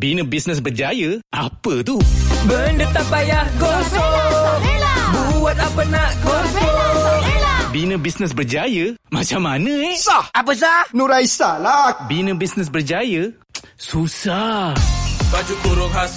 Bina bisnes berjaya? Apa tu? Benda tak payah gosok Buat apa nak gosok Bina bisnes berjaya? Macam mana eh? Sah. Apa sah? Nuraisa lah. Bina bisnes berjaya? Susah. Baju kurung khas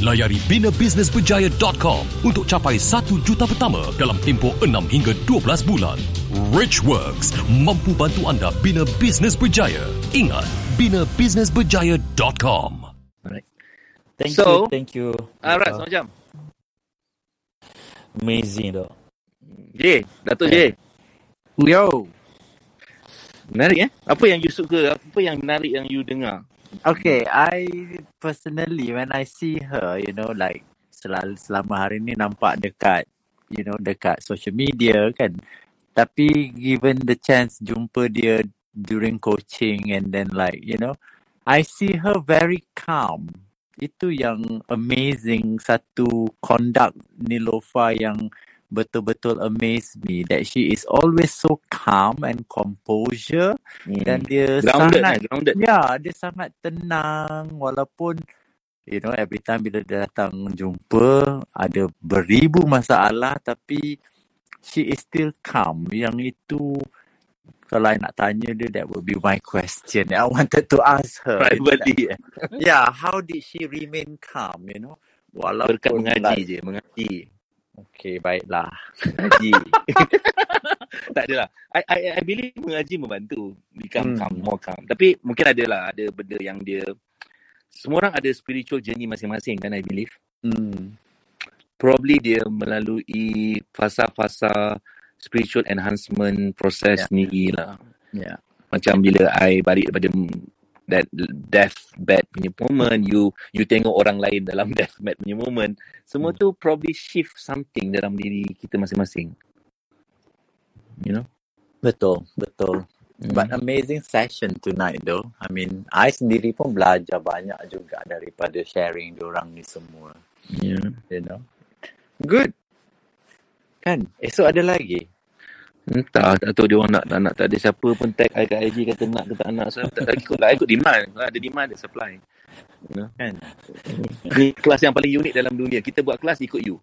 Layari binabusinessberjaya.com untuk capai 1 juta pertama dalam tempoh 6 hingga 12 bulan. Rich Works mampu bantu anda bina bisnes berjaya. Ingat, binabusinessberjaya.com. Alright. Thank So, you, thank you. Alright, Uh, jam. Amazing dok. J, Datuk J. Yo. Menarik eh? Apa yang you suka? Apa yang menarik yang you dengar? Okay, I personally when I see her, you know, like selalu selama hari ni nampak dekat, you know, dekat social media kan. Tapi given the chance jumpa dia during coaching and then like, you know, I see her very calm. Itu yang amazing satu conduct Nilofa yang betul-betul amaze me that she is always so calm and composure dan dia grounded sangat eh, grounded. Ya, dia sangat tenang walaupun you know every time bila dia datang jumpa ada beribu masalah tapi she is still calm. Yang itu kalau I nak tanya dia that would be my question. I wanted to ask her. Privately eh. Yeah, how did she remain calm, you know? Berkat Walaupun mengaji like, je, mengaji. Okay, baiklah. Mengaji. tak adalah. I, I, I believe mengaji membantu. Become Hmm. calm, more calm. Tapi mungkin ada lah, ada benda yang dia... Semua orang ada spiritual journey masing-masing kan, I believe. Hmm. Probably dia melalui fasa-fasa spiritual enhancement proses Yeah. sendiri lah. Yeah. Macam bila I balik daripada that deathbed punya moment, you you tengok orang lain dalam deathbed punya moment, semua tu probably shift something dalam diri kita masing-masing. You know? Betul, betul. But Hmm. amazing session tonight though. I mean, I sendiri pun belajar banyak juga daripada sharing diorang ni semua. Yeah. You know. Good. Kan? Esok ada lagi. Entah, tak tahu dia orang nak, nak, nak tak ada siapa pun tag I kat IG kata nak ke tak nak. So, tak tak ikut lah. Ikut demand. Kalau ada demand, ada supply. You know? Kan? Ni kelas yang paling unik dalam dunia. Kita buat kelas ikut you.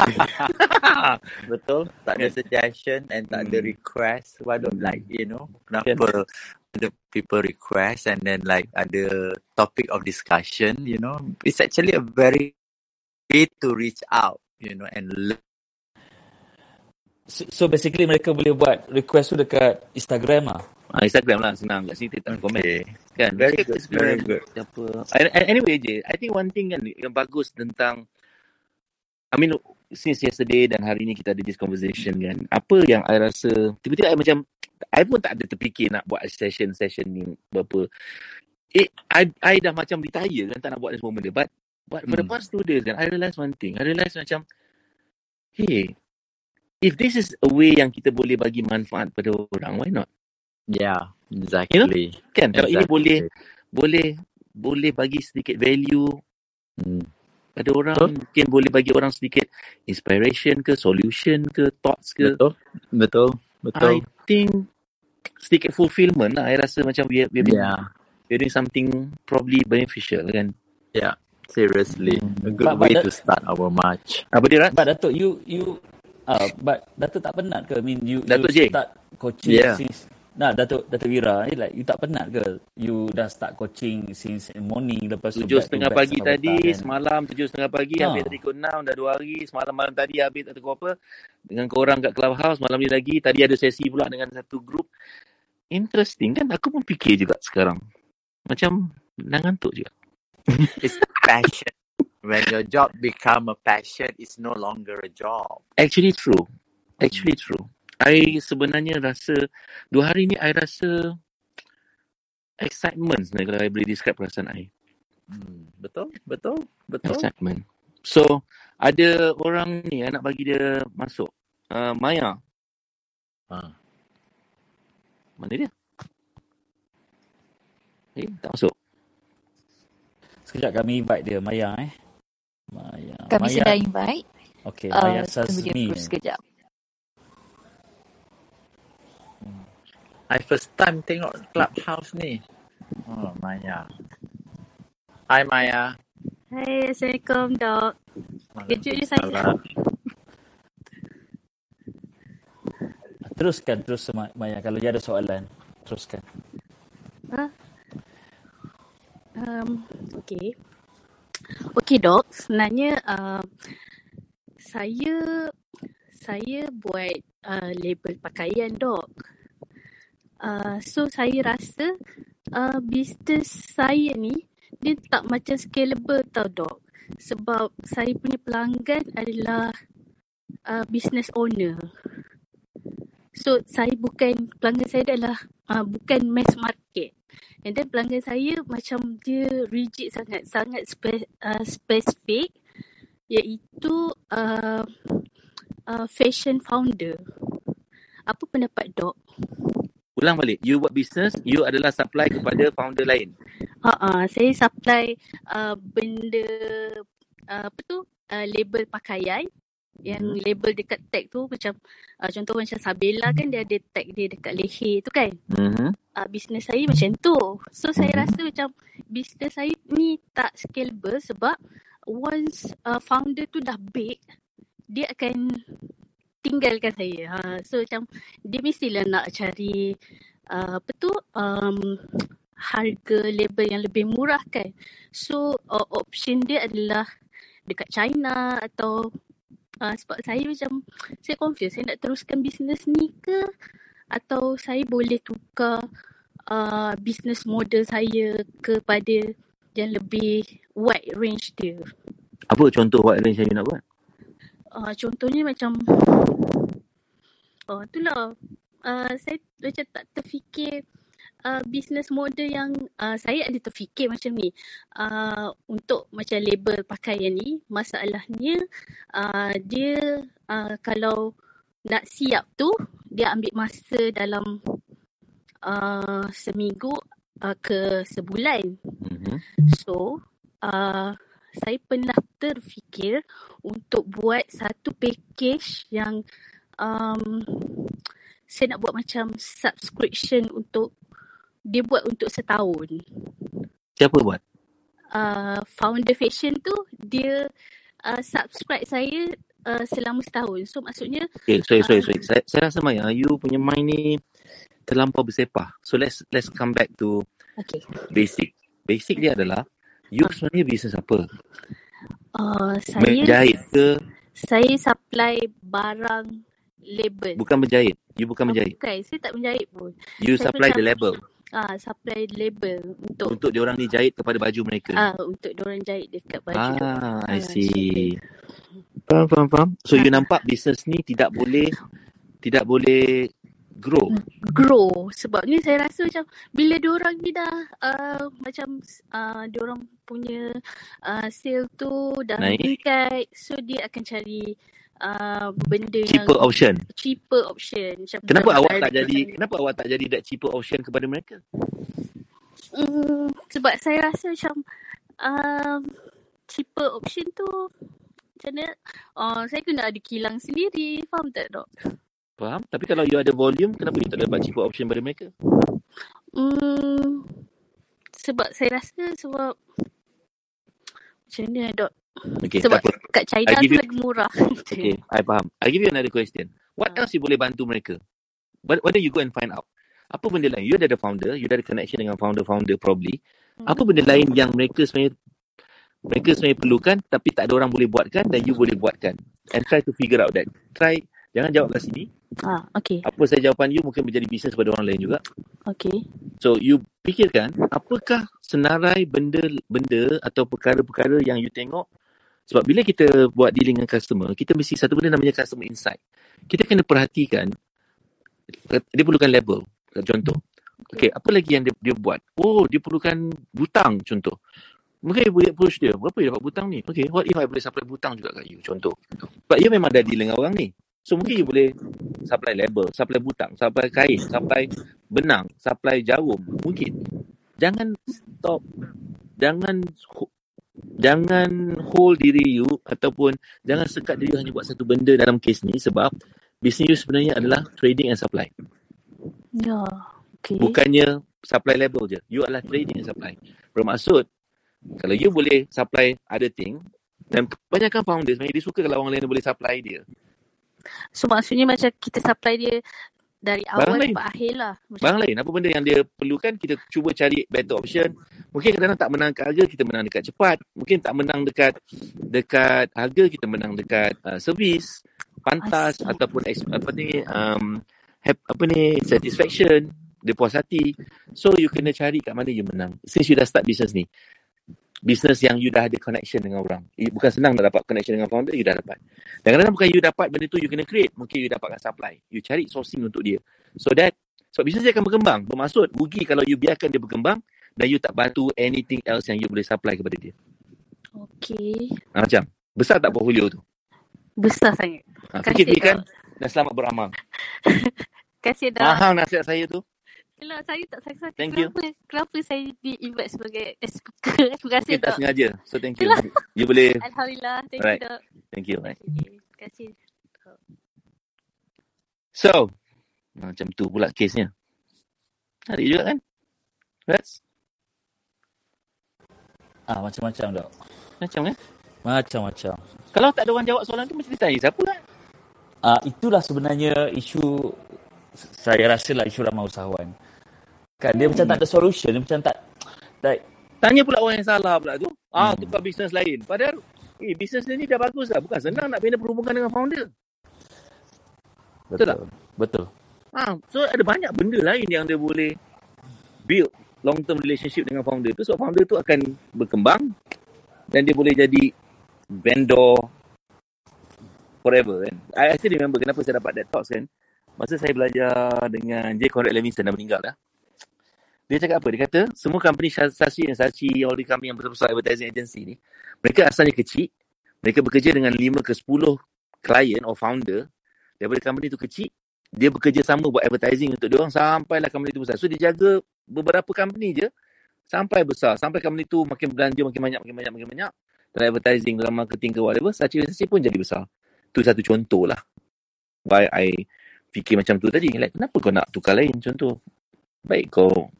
Betul. Tak ada Kan? suggestion and tak ada Hmm. request. Why don't like, you know, Kan? kenapa ada people request and then like ada topic of discussion, you know. It's actually a very way to reach out, you know, and learn. So, basically mereka boleh buat request tu dekat Instagram lah. Ah, Instagram lah senang kat sini tak komen. Okay. Kan? Very good, very good. And Anyway je, I think one thing kan yang bagus tentang I mean since yesterday dan hari ni kita ada this conversation kan. Apa yang I rasa tiba-tiba I macam I pun tak ada terfikir nak buat session-session ni berapa. Eh, I, I dah macam retire kan tak nak buat semua benda. But, but for the Hmm. past two days kan, I realise one thing. I realise macam, hey, if this is a way yang kita boleh bagi manfaat pada orang, why not? Yeah, You know? exactly. Kan? Kalau ini boleh Exactly. boleh boleh bagi sedikit value Hmm. pada orang, Betul. mungkin boleh bagi orang sedikit inspiration ke, solution ke, thoughts ke. Betul. Betul. Betul. I think sedikit fulfillment lah. I rasa macam we we Yeah. we're doing something probably beneficial kan. Yeah. Seriously. A good But, but, way that, to start our march. Apa dia Rat? but Datuk, you, you, uh, but Datuk tak penat ke? I mean, you, you Datuk J. start coaching Yeah. since, nah, Datuk, Datuk Wira, eh, like, you tak penat ke? You dah start coaching since morning, lepas tu Tujuh back to setengah pagi tadi, petang kan? semalam tujuh setengah pagi, Ha. habis tadi pukul enam, dah dua hari. Semalam malam tadi habis tak tahu apa. Dengan korang kat clubhouse, malam ni lagi. Tadi ada sesi pula dengan satu grup. Interesting kan? Aku pun fikir juga sekarang. Macam dah ngantuk juga. It's passion. When your job become a passion, it's no longer a job. Actually true. Actually true. I sebenarnya rasa, dua hari ni I rasa excitement sebenarnya kalau I boleh describe perasaan I. Hmm, betul, betul, betul. Excitement. So, ada orang ni yang nak bagi dia masuk. Uh, Maya. Ha. Mana dia? Eh, tak masuk. Sekejap kami invite dia, Maya eh. Maya. Kami Maya. sedang invite. Okey, Uh, Maya tunggu dia Sasmi. sekejap. I first time tengok Clubhouse ni. Oh, Maya. Hai Maya. Hai, Assalamualaikum, Dok. Kejut je saya. Teruskan, terus Ma- Maya. Kalau dia ada soalan, teruskan. Ha? Um, okay. Okay, Dok. Sebenarnya uh, saya saya buat uh, label pakaian, Dok. Uh, so, saya rasa uh, bisnes saya ni dia tak macam scalable tau, Dok. Sebab saya punya pelanggan adalah uh, business owner. So, saya bukan, pelanggan saya adalah uh, bukan mass market. And then pelanggan saya macam dia rigid sangat, sangat spe, uh, spesifik iaitu uh, uh, fashion founder. Apa pendapat Dok? Ulang balik. You buat business, you adalah supply kepada founder lain. Uh, uh, saya supply uh, benda uh, apa tu uh, label pakaian yang Hmm. label dekat tag tu macam uh, contoh macam Sabela kan dia ada tag dia dekat leher tu kan Mm-hmm. Uh, bisnes saya macam tu. So saya Mhm. rasa macam bisnes saya ni tak scalable sebab once uh, founder tu dah big, dia akan tinggalkan saya. Ha, so macam dia mestilah nak cari uh, apa tu um, harga label yang lebih murah kan. So uh, option dia adalah dekat China atau uh, sebab saya macam saya confused saya nak teruskan bisnes ni ke atau saya boleh tukar uh, business model saya kepada yang lebih wide range dia. Apa contoh what range yang you nak buat? Uh, contohnya macam oh itulah uh, saya macam tak terfikir uh, business model yang uh, saya ada terfikir macam ni uh, untuk macam label pakaian ni masalahnya uh, dia uh, kalau nak siap tu dia ambil masa dalam uh, seminggu uh, ke sebulan Mm-hmm. So, uh, saya pernah terfikir untuk buat satu package yang um, saya nak buat macam subscription untuk dia buat untuk setahun. Siapa buat? Uh, founder fashion tu dia uh, subscribe saya uh, selama setahun. So maksudnya Okay, sorry, sorry, uh, sorry. Saya, saya rasa Maya, you punya mind ni terlampau bersepah. So let's let's come back to okay. basic. Basic dia adalah you Uh, sebenarnya bisnes apa? uh, saya Menjahit ke? saya supply barang label. Bukan menjahit. You bukan Uh, menjahit. bukan, saya tak menjahit pun. You Saya supply the label ah supply label untuk untuk diorang ni jahit kepada baju mereka. ah untuk diorang jahit dekat baju. Ah, I Ah, see. Faham, faham, faham. So you nampak bisnes ni tidak boleh tidak boleh grow. grow sebabnya saya rasa macam bila diorang ni dah uh, macam uh, diorang punya uh, sale tu dah Naik. meningkat so dia akan cari uh, benda yang Cheaper option. cheaper option macam Kenapa awak tak jadi sana. kenapa awak tak jadi that cheaper option kepada mereka? Hmm, sebab saya rasa macam um, cheaper option tu macam mana? Uh, saya kena ada kilang sendiri. Faham tak, Dok? Faham? Tapi kalau you ada volume, kenapa you tak dapat cheaper option pada mereka? Hmm, sebab saya rasa sebab macam mana, Dok? Okay, Sebab apa. kat China tu you lagi murah. Okay, I faham. I give you another question. What Ah. else you boleh bantu mereka? Why, why don't you go and find out? Apa benda lain? You ada founder, you ada connection dengan founder-founder probably. Apa Hmm. benda lain yang mereka sebenarnya mereka sebenarnya perlukan tapi tak ada orang boleh buatkan dan you boleh buatkan. And try to figure out that. Try, jangan jawab kat sini. Ah, okay. Apa saya jawapan you mungkin menjadi bisnes pada orang lain juga. Okay. So you fikirkan apakah senarai benda-benda atau perkara-perkara yang you tengok sebab bila kita buat dealing dengan customer, kita mesti satu benda namanya customer insight. Kita kena perhatikan dia perlukan label. Contoh. Okay, apa lagi yang dia, dia buat? Oh, dia perlukan butang contoh. Mungkin you boleh approach dia. Berapa you dapat butang ni? Okay, what if I boleh supply butang juga kat you? Contoh. Sebab you memang dah deal dengan orang ni. So mungkin you boleh supply label, supply butang, supply kain, supply benang, supply jarum. Mungkin. Jangan stop. Jangan jangan hold diri you ataupun jangan sekat diri you hanya buat satu benda dalam kes ni sebab bisnes you sebenarnya adalah trading and supply. Ya. Okay. Bukannya supply label je. You adalah trading and supply. Bermaksud, kalau you boleh supply other thing, dan kebanyakan founder sebenarnya dia suka kalau orang lain boleh supply dia. So maksudnya macam kita supply dia dari Barang awal lain. sampai akhir lah. Macam Barang lain, apa benda yang dia perlukan, kita cuba cari better option. Mungkin kadang-kadang tak menang kat harga, kita menang dekat cepat. Mungkin tak menang dekat dekat harga, kita menang dekat uh, servis, pantas see. ataupun apa ni um, hap- apa ni satisfaction, dia puas hati. So you kena cari kat mana you menang. Since you dah start business ni. Business yang you dah ada connection dengan orang. Bukan senang nak dapat connection dengan founder, you dah dapat. Dan kadang-kadang bukan you dapat benda tu, you kena create. Mungkin you dapatkan supply. You cari sourcing untuk dia. So that, so business dia akan berkembang. Bermaksud, rugi kalau you biarkan dia berkembang dan you tak bantu anything else yang you boleh supply kepada dia. Okay. Ha, macam, besar tak portfolio tu? Besar sangat. Ha, Kasih fikir-fikirkan dan selamat beramal. Kasih dah. Faham nasihat saya tu? Yelah, saya tak saya Thank you. kenapa, kenapa saya di-invite sebagai speaker. Terima kasih, Mungkin tak sengaja. So thank you. You boleh, Alhamdulillah. Thank Alright. you, Dok. thank you. Right. Okay. Terima kasih. So, macam tu pula kesnya. Ada juga kan? Rats? Ah, macam-macam dok. Macam kan? Macam-macam. Kalau tak ada orang jawab soalan tu, mesti ditanya siapa kan? Ah, itulah sebenarnya isu saya rasa lah isu ramai usahawan. Kan dia macam tak ada solution, dia macam tak like Tanya pula orang yang salah pula tu. Ah, Hmm. tukar bisnes lain. Padahal, eh, bisnes dia ni dah bagus dah. Bukan senang nak bina perhubungan dengan founder. Betul tak? Betul. Ah, so ada banyak benda lain yang dia boleh build long term relationship dengan founder tu. So founder tu akan berkembang dan dia boleh jadi vendor forever kan. I still remember kenapa saya dapat that thoughts kan. Masa saya belajar dengan J. Conrad Levinson dah meninggal dah. Dia cakap apa? Dia kata semua company Sashi dan Sashi, all company yang besar-besar advertising agency ni, mereka asalnya kecil. Mereka bekerja dengan 5 ke 10 klien or founder. Daripada company tu kecil, dia bekerja sama buat advertising untuk dia orang sampailah company tu besar. So dia jaga beberapa company je sampai besar. Sampai company tu makin belanja makin banyak, makin banyak, makin banyak. Dalam advertising, dalam marketing ke whatever, Sachi Sachi pun jadi besar. Tu satu contoh lah. Why I fikir macam tu tadi. Like, kenapa kau nak tukar lain contoh? Baik kau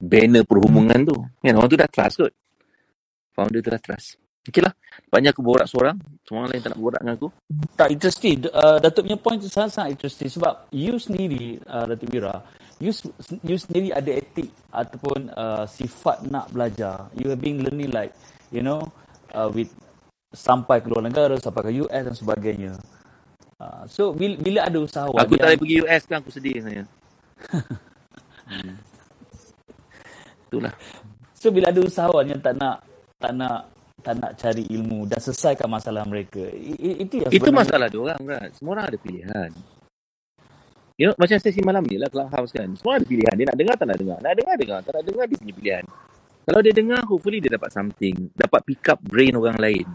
banner perhubungan tu. Kan orang tu dah trust kot. Founder tu dah trust. Okay lah. Banyak aku borak seorang. Semua orang lain tak nak borak dengan aku. tak interesting. Uh, Datuk punya point tu sangat-sangat interesting sebab you sendiri uh, Datuk Wira, you, you sendiri ada etik ataupun uh, sifat nak belajar. You have been learning like, you know, uh, with sampai ke luar negara, sampai ke US dan sebagainya. Uh, so bila, bila ada usahawan Aku tak boleh pergi US kan aku sedih sebenarnya. hmm. Itulah. so bila ada usahawan yang tak nak tak nak tak nak cari ilmu dan selesaikan masalah mereka. I, itu yang Itu masalah dia orang kan. Semua orang ada pilihan. You know, macam sesi malam ni lah Clubhouse kan. Semua ada pilihan. Dia nak dengar tak nak dengar. Nak dengar, dengar. Tak nak dengar, dia punya pilihan. Kalau dia dengar, hopefully dia dapat something. Dapat pick up brain orang lain.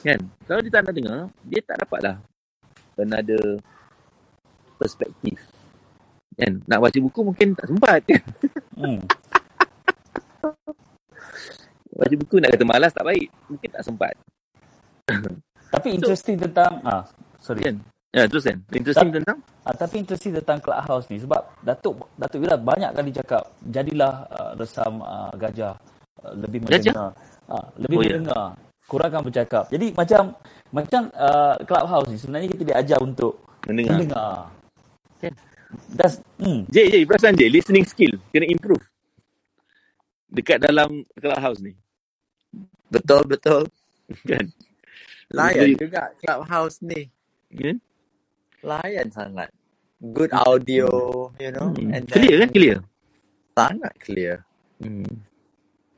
Kan? Kalau dia tak nak dengar, dia tak dapat lah another perspektif. Kan? Nak baca buku mungkin tak sempat kan? Hmm. Baca buku nak kata malas tak baik. Mungkin tak sempat. Tapi interesting tentang ah sorry. Kan? Ya, terus kan? Interesting tentang? Ah, tapi interesting tentang Clubhouse ni sebab Datuk Datuk Wira banyak kali cakap jadilah uh, resam uh, gajah uh, lebih Gajah? mendengar. Ah, lebih Oh, ya. mendengar. Kurangkan bercakap. Jadi macam macam uh, Clubhouse ni sebenarnya kita diajar untuk Mendengar. mendengar. Kan? That's hmm. J, J, perasan J, listening skill kena improve. Dekat dalam clubhouse ni. Betul, betul. Kan? Layan Jadi- juga Clubhouse ni. Kan? Layan sangat. Good audio, you know. Hmm. And Clear kan? then- Clear. Sangat clear. Hmm.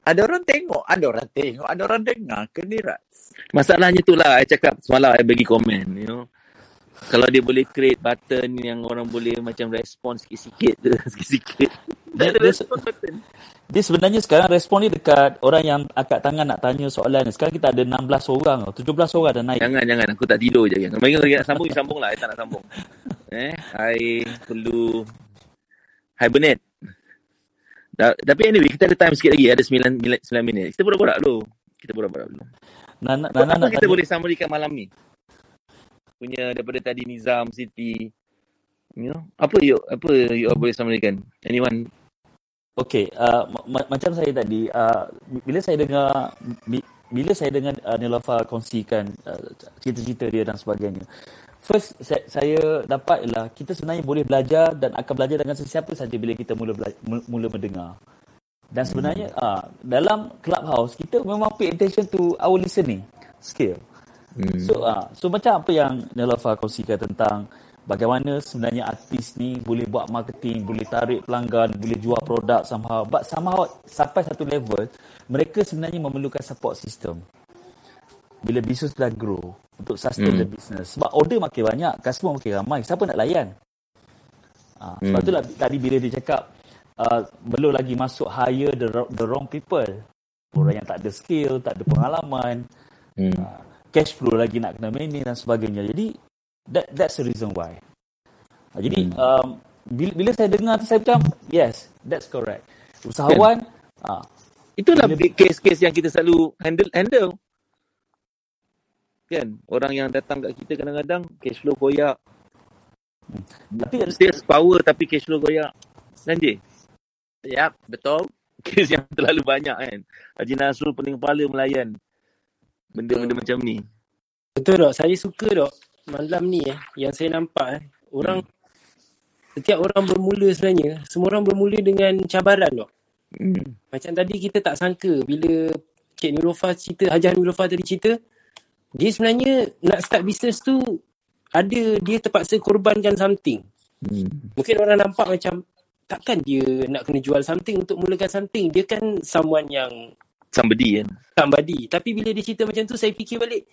Ada orang tengok, ada orang tengok, ada orang dengar. Kenirat. Masalahnya tu lah, I cakap semalam I bagi komen, you know. Kalau dia boleh create button yang orang boleh macam respon sikit-sikit tu, sikit-sikit. Dia- dia- button. Dia sebenarnya sekarang respon ni dekat orang yang angkat tangan nak tanya soalan. Sekarang kita ada 16 orang tau. 17 orang dah naik. Jangan, jangan. Aku tak tidur je. Bagi lagi nak sambung, sambung lah. I tak nak sambung. Eh, I perlu hibernate. Da, tapi anyway, kita ada time sikit lagi. Ada 9, 9 minit. Kita borak-borak dulu. Kita borak-borak dulu. Nana, Nana apa nak kita tanya. boleh summary malam ni? Punya daripada tadi Nizam, Siti. You know, apa you, apa you boleh summary-kan? Anyone? Okey, uh, ma- ma- macam saya tadi, uh, bila saya dengar bi- bila saya dengar uh, Nilofa kongsikan uh, cerita-cerita dia dan sebagainya. First saya, saya dapat ialah kita sebenarnya boleh belajar dan akan belajar dengan sesiapa saja bila kita mula mula mendengar. Dan sebenarnya uh, dalam clubhouse kita memang pay attention to our listening skill. Hmm. So uh, so macam apa yang Nilofa kongsikan tentang bagaimana sebenarnya artis ni boleh buat marketing, boleh tarik pelanggan, boleh jual produk somehow. But somehow sampai satu level, mereka sebenarnya memerlukan support system. Bila bisnes dah grow untuk sustain Hmm. the business. Sebab order makin banyak, customer makin ramai, siapa nak layan? Uh, sebab Hmm. itulah tadi bila dia cakap uh, belum lagi masuk hire the, wrong- the wrong people. Orang yang tak ada skill, tak ada pengalaman, Hmm. uh, cash flow lagi nak kena manage dan sebagainya. Jadi that that's the reason why. Uh, jadi Hmm. um, bila, bila saya dengar tu saya macam yes, that's correct. Usahawan ah Itulah Bila- case-case yang kita selalu handle handle. Kan? Orang yang datang kat kita kadang-kadang cash flow koyak. tapi Sales power tapi cash flow koyak. Kan je? Yap, betul. Kes yang terlalu banyak kan. Haji Nasrul pening kepala melayan. Benda-benda macam ni. Betul dok. Saya suka dok malam ni eh yang saya nampak eh orang setiap orang bermula sebenarnya semua orang bermula dengan cabaran dok. Hmm. Macam tadi kita tak sangka bila Cik Nilofa cerita, Hajar Nilofa tadi cerita, dia sebenarnya nak start bisnes tu ada dia terpaksa korbankan something. Hmm. Mungkin orang nampak macam takkan dia nak kena jual something untuk mulakan something. Dia kan someone yang Somebody kan. somebody. Tapi bila dia cerita macam tu, saya fikir balik.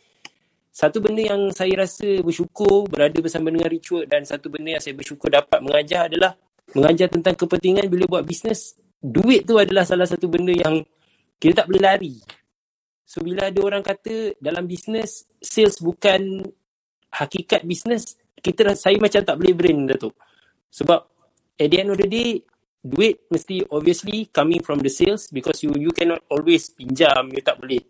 Satu benda yang saya rasa bersyukur berada bersama dengan Richwood dan satu benda yang saya bersyukur dapat mengajar adalah mengajar tentang kepentingan bila buat bisnes. Duit tu adalah salah satu benda yang kita tak boleh lari. So bila ada orang kata dalam bisnes, sales bukan hakikat bisnes, kita saya macam tak boleh brain Datuk. Sebab at the end of the day, duit mesti obviously coming from the sales because you you cannot always pinjam, you tak boleh.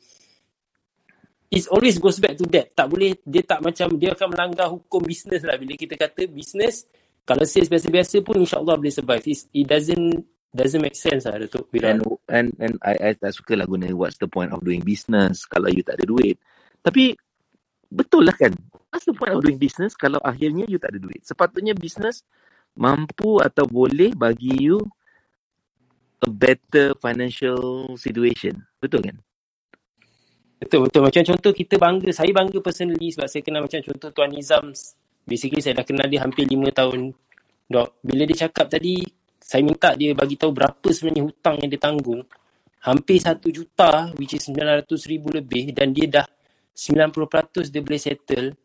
It always goes back to that. Tak boleh, dia tak macam, dia akan melanggar hukum bisnes lah. Bila kita kata bisnes, kalau sales biasa-biasa pun insyaAllah boleh survive. It's, it doesn't doesn't make sense lah Datuk. Bila And and and I I tak suka lah guna what's the point of doing business kalau you tak ada duit. Tapi betul lah kan? What's the point of doing business kalau akhirnya you tak ada duit? Sepatutnya business mampu atau boleh bagi you a better financial situation. Betul kan? Betul betul. Macam contoh kita bangga. Saya bangga personally sebab saya kenal macam contoh Tuan Nizam. Basically saya dah kenal dia hampir 5 tahun. Dok bila dia cakap tadi saya minta dia bagi tahu berapa sebenarnya hutang yang dia tanggung. Hampir 1 juta which is 900 ribu lebih dan dia dah 90% dia boleh settle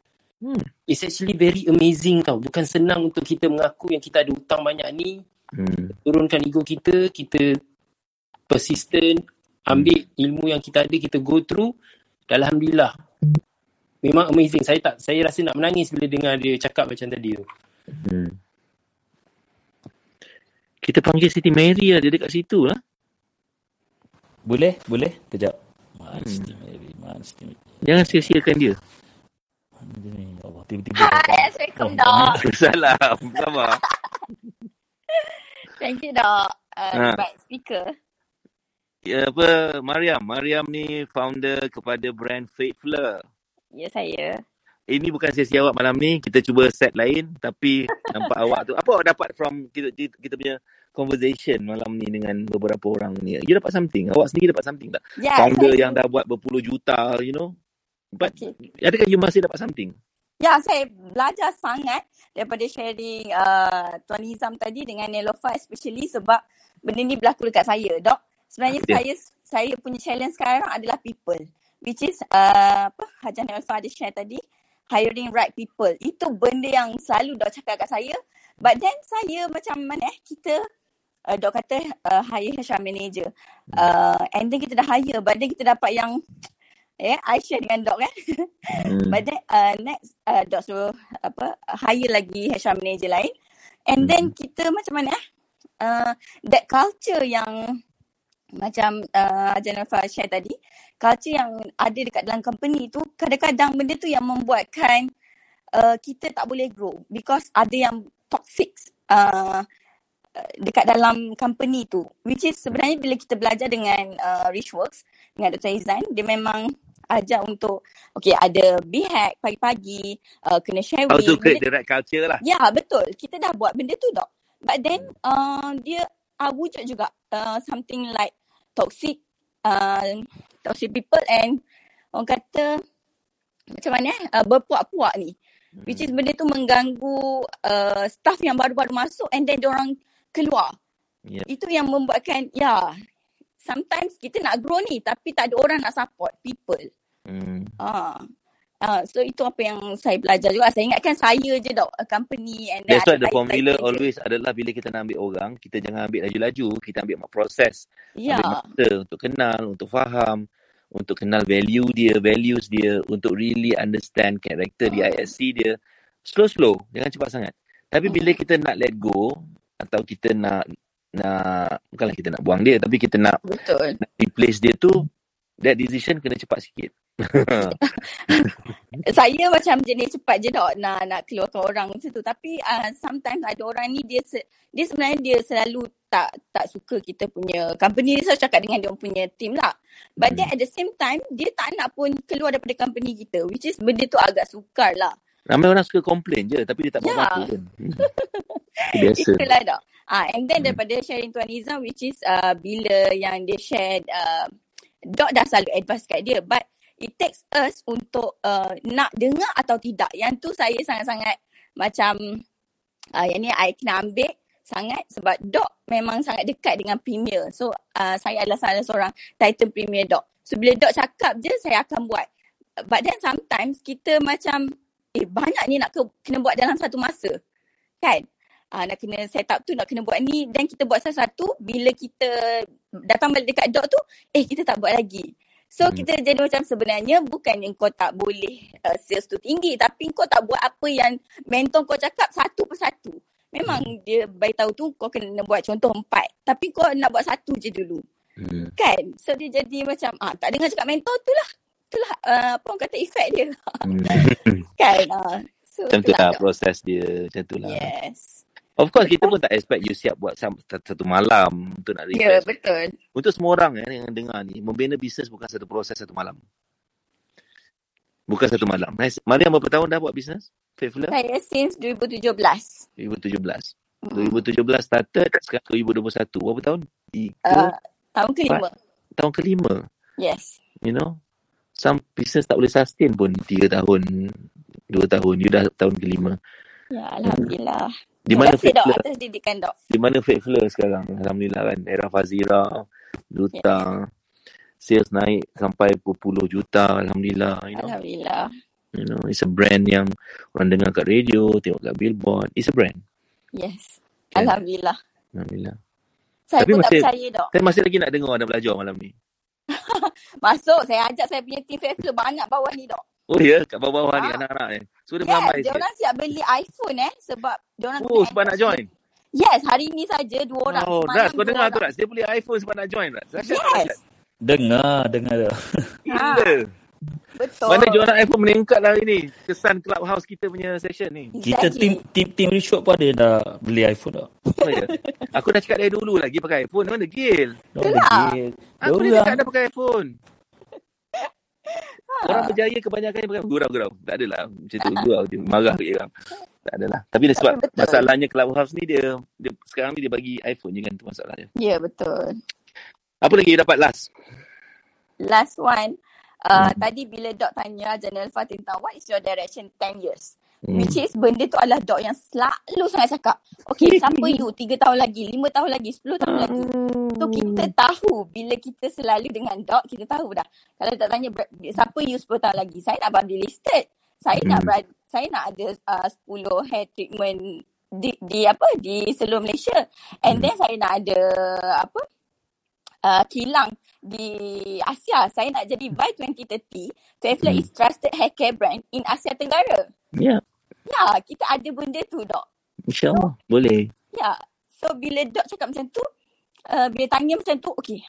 Hmm. it's actually very amazing tau bukan senang untuk kita mengaku yang kita ada hutang banyak ni Hmm. turunkan ego kita, kita persistent, ambil ilmu yang kita ada, kita go through. Dan Alhamdulillah. Memang amazing. Saya tak saya rasa nak menangis bila dengar dia cakap macam tadi tu. Hmm. Kita panggil Siti Mary lah. Dia dekat situ lah. boleh boleh kejap. Mana Hmm. Siti Mary? Mana Siti Mary? Jangan sia-siakan dia. Dia ni? Tiba-tiba Hai. Assalamualaikum Oh, dok. Salam. Sama. Thank you dok. Uh, Ha. baik speaker. Ya, apa Mariam Mariam ni founder kepada brand Faithful Ya saya. ini bukan sesi awak malam ni kita cuba set lain tapi nampak awak tu apa awak dapat from kita kita, punya conversation malam ni dengan beberapa orang ni you dapat something awak sendiri dapat something tak Ya, founder saya, yang dah buat berpuluh juta you know but Okay. adakah you masih dapat something Ya, saya belajar sangat daripada sharing uh, Tuan Nizam tadi dengan Nelofa especially sebab benda ni berlaku dekat saya, Dok. Sebenarnya dia? saya saya punya challenge sekarang adalah people. Which is uh, apa Hajar Nelofa ada share tadi. hiring right people. Itu benda yang selalu Dok cakap kat saya. But then saya macam mana eh, kita uh, Dok kata uh, hire HR manager. Uh, and then kita dah hire, but then kita dapat yang eh I share dengan Dok kan. Hmm. but then uh, next uh, Dok suruh apa hire lagi HR manager lain. And then kita macam mana eh? Uh, that culture yang macam uh, Jennifer share tadi, culture yang ada dekat dalam company tu, kadang-kadang benda tu yang membuatkan uh, kita tak boleh grow because ada yang toxic uh, dekat dalam company tu. Which is sebenarnya bila kita belajar dengan uh, Richworks, dengan Dr. Izan, dia memang ajar untuk, okay ada B-hack pagi-pagi, uh, kena sharing. How to create benda- the right culture lah. Ya, betul. Kita dah buat benda tu dok. But then uh, dia uh, wujud juga uh, something like toxic uh, toxic people and orang kata macam mana eh uh, berpuak-puak ni. Which is benda tu mengganggu uh, staff yang baru-baru masuk and then orang keluar. Yeah. Itu yang membuatkan ya sometimes kita nak grow ni tapi tak ada orang nak support people. Hmm. Ah. Ah, so itu apa yang saya belajar juga. Saya ingatkan saya je dok, a company and That's why the formula baik-baik je. always adalah bila kita nak ambil orang, kita jangan ambil laju-laju, kita ambil proses. Ya. Ambil masa untuk kenal, untuk faham, untuk kenal value dia, values dia, untuk really understand karakter dia, ISC dia. Slow-slow, jangan cepat sangat. Tapi bila kita nak let go, atau kita nak, nak bukanlah kita nak buang dia, tapi kita nak, Betul. nak replace dia tu, that decision kena cepat sikit. saya macam jenis cepat je dok nak nak keluarkan orang macam tu. Tapi uh, sometimes ada orang ni dia se, dia sebenarnya dia selalu tak tak suka kita punya company. Dia selalu cakap dengan dia punya team lah. But then at the same time dia tak nak pun keluar daripada company kita which is benda tu agak sukar lah Ramai orang suka complain je, tapi dia tak buat Ya. apa-apa kan. Itu biasa. Itulah dok. Ah, and then daripada sharing Tuan Izam which is uh, bila yang dia share uh, Dok dah selalu advice kat dia but it takes us untuk uh, nak dengar atau tidak. Yang tu saya sangat-sangat macam uh, yang ni I kena ambil sangat sebab Dok memang sangat dekat dengan Premier. So uh, saya adalah salah seorang Titan Premier Dok. So bila Dok cakap je saya akan buat. But then sometimes kita macam eh banyak ni nak ke, kena buat dalam satu masa. Kan? Uh, nak kena set up tu, nak kena buat ni dan kita buat satu-satu bila kita datang balik dekat dok tu, eh kita tak buat lagi. So Hmm. kita jadi macam sebenarnya bukannya kau tak boleh uh, sales tu tinggi tapi kau tak buat apa yang mentor kau cakap satu persatu. Memang dia bagi tahu tu kau kena buat contoh empat. Tapi kau nak buat satu je dulu. Hmm. Kan? So dia jadi macam ah tak dengar cakap mentor tu lah. Itulah uh, apa orang kata efek dia. Hmm. kan? Uh, so Macam lah proses dia. Macam tu lah. Yes. Of course, kita pun tak expect you siap buat satu malam untuk nak Ya, refresh. betul. Untuk semua orang eh, yang dengar ni, membina bisnes bukan satu proses satu malam. Bukan satu malam. Nice. Mariam berapa tahun dah buat bisnes? Faithful Saya since 2017. 2017. Hmm. 2017 started, sekarang 2021. Berapa tahun? Tiga, Uh, tahun kelima. tahun kelima. Yes. You know? Some business tak boleh sustain pun tiga tahun, dua tahun. You dah tahun kelima. Ya, Alhamdulillah. Di Terima mana kasih dok Faithful? atas didikan dok. Di mana Faithful sekarang? Alhamdulillah kan. Era Fazira, Duta, sales naik sampai berpuluh juta. Alhamdulillah. You know? Alhamdulillah. You know, it's a brand yang orang dengar kat radio, tengok kat billboard. It's a brand. Yes. Kan? Alhamdulillah. Alhamdulillah. Saya Tapi pun tak masih, percaya dok. saya masih lagi nak dengar anda belajar malam ni. Masuk, saya ajak saya punya team Faithful banyak bawah ni dok. Oh ya, kat bawah-bawah ni Ah. anak-anak ni. So dia Yes, meramai dia orang siap beli iPhone eh sebab dia orang Oh, sebab nak join. Yes, hari ni saja dua orang. Oh, Ras, kau dengar tu. Ras. Dia beli iPhone sebab nak join tak Yes. Dengar, dengar tu. Ha. Betul. Mana jualan iPhone meningkat lah hari ni. Kesan clubhouse kita punya session ni. Kita Exactly. tim tim tim Richard pun ada dah beli iPhone dah. Oh, ya. Aku dah cakap dari dulu lagi pakai iPhone. Mana Gil? Dia Itulah. beli. Aku ni cakap dah pakai iPhone. Ha. Orang berjaya kebanyakan yang pakai gurau-gurau. Tak adalah. Macam tu gurau je. Marah ke orang. Tak adalah. Tapi dia sebab betul. masalahnya clubhouse ni dia, dia sekarang ni dia bagi iPhone je kan tu masalahnya. Ya, betul. Apa lagi dapat last? Last one. Uh, Hmm. Tadi bila Dok tanya Janelfa tentang what is your direction 10 years. Hmm. Which is benda tu adalah Dok yang selalu sangat cakap. Okay, siapa you 3 tahun lagi, 5 tahun lagi, 10 tahun lagi. So kita tahu bila kita selalu dengan Dok, kita tahu dah. Kalau Dok tanya siapa you 10 tahun lagi, saya nak bagi listed. Saya nak Hmm. berada, saya nak ada uh, 10 hair treatment di, di apa di seluruh Malaysia. And Hmm. then saya nak ada apa uh, kilang di Asia. Saya nak jadi by 2030, Twefler Hmm. is trusted hair care brand in Asia Tenggara. Ya, Ya, kita ada benda tu, Dok. insyaAllah. Boleh. Ya. So, bila Dok cakap macam tu, uh, bila tanya macam tu, okay,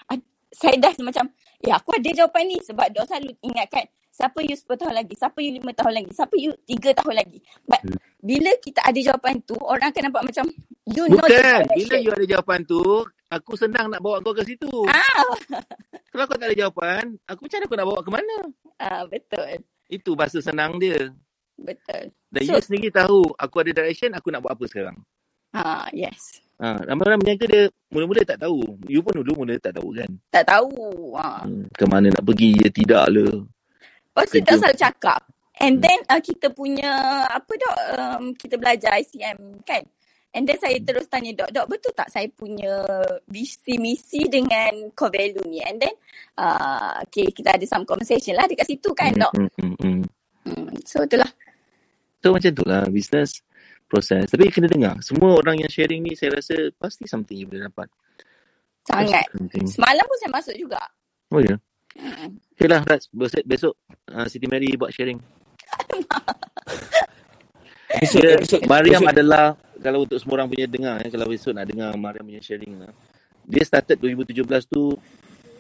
saya dah macam, ya aku ada jawapan ni sebab Dok selalu ingatkan, siapa you 10 tahun lagi, siapa you 5 tahun lagi, siapa you 3 tahun lagi. But, Hmm. bila kita ada jawapan tu, orang akan nampak macam, you know the Bukan. Bila you ada jawapan tu, aku senang nak bawa kau ke situ. Ah, Kalau kau tak ada jawapan, aku macam mana aku nak bawa ke mana? ah betul. Itu bahasa senang dia. Betul. Dan So, you sendiri tahu, aku ada direction, aku nak buat apa sekarang. ah yes. Ha, ramai orang berniaga dia mula-mula tak tahu. You pun dulu mula tak tahu kan. Tak tahu. Ah. Hmm, ke mana nak pergi, ya tidak lah. Lepas tu. Dok selalu cakap. And then uh, kita punya, apa Dok, um, kita belajar ICM kan. And then saya terus tanya Dok, Dok betul tak saya punya visi misi dengan core value ni? And then, uh, okay, kita ada some conversation lah dekat situ kan Hmm, Dok. hmm, hmm, so itulah. So macam tu lah business proses. Tapi kena dengar. Semua orang yang sharing ni saya rasa pasti something you boleh dapat. Sangat. Semalam pun saya masuk juga. Oh ya. Hmm. Okay lah Raj. Besok, besok uh, Siti Mary buat sharing. Esok, Dia, esok, Mariam esok. adalah kalau untuk semua orang punya dengar eh, kalau besok nak dengar Mariam punya sharing lah. Dia started 2017 tu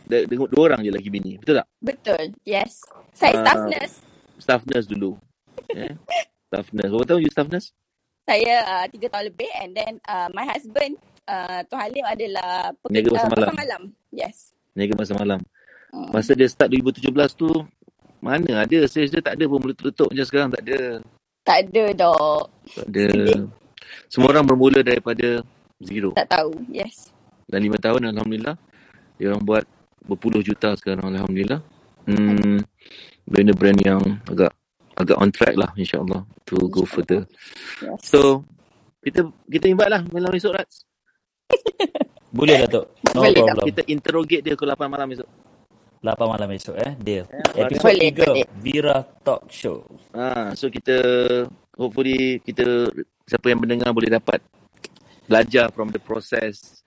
de- dengan dua orang je lagi bini. Betul tak? Betul. Yes. Saya staff Uh, nurse. staff nurse dulu. Eh? staff nurse. Berapa tahun you staff nurse? Saya uh, tiga tahun lebih and then uh, my husband uh, Tuan Halim adalah Niaga pekerja masa uh, malam. pasar malam. Yes. Niaga masa malam. Hmm. Masa dia start 2017 tu mana ada sales dia tak ada pun meletup-letup macam sekarang tak ada. Tak ada dok. Tak ada. Sedih. Semua orang bermula daripada zero. Tak tahu. Yes. Dan lima tahun Alhamdulillah. Dia orang buat berpuluh juta sekarang Alhamdulillah. Hmm, brand-brand yang agak agak on track lah insyaAllah to go further. Yes. So, kita kita invite lah malam esok Rats. Boleh Datuk. No Boleh tak? problem. Kita interrogate dia pukul 8 malam esok. 8 malam esok eh. Deal. Ya, Mariam. Episod Boleh, 3. boleh. Vira Talk Show. Ha, so kita hopefully kita siapa yang mendengar boleh dapat belajar from the process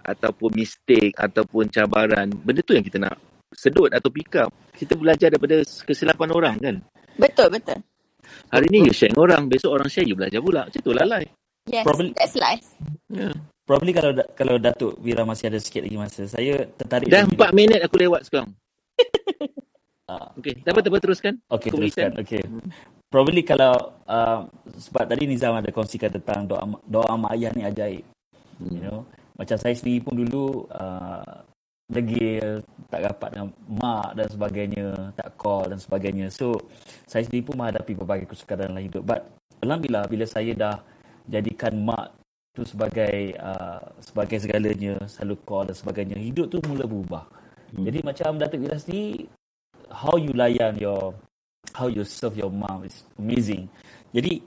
ataupun mistake ataupun cabaran. Benda tu yang kita nak sedut atau pick up. Kita belajar daripada kesilapan orang kan. Betul, betul. Hari ni you share dengan orang, besok orang share you belajar pula. Macam tu lah life. Yes, Probably that's life. Ya. probably kalau kalau Datuk Vira masih ada sikit lagi masa, saya tertarik Dah. 4 minit aku lewat sekarang. Ah, Okay, tak apa, tak apa teruskan. Okey, Aku teruskan. listen. Okey. Probably kalau uh, sebab tadi Nizam ada kongsikan tentang doa doa mak ayah ni ajaib. You Hmm. know, macam saya sendiri pun dulu uh, degil, tak rapat dengan mak dan sebagainya, tak call dan sebagainya. So, saya sendiri pun menghadapi berbagai kesukaran dalam hidup. But alhamdulillah bila saya dah jadikan mak tu sebagai uh, sebagai segalanya, selalu call dan sebagainya, hidup tu mula berubah. Hmm. Jadi macam Datuk Vira sendiri how you layan your how you serve your mom is amazing. Jadi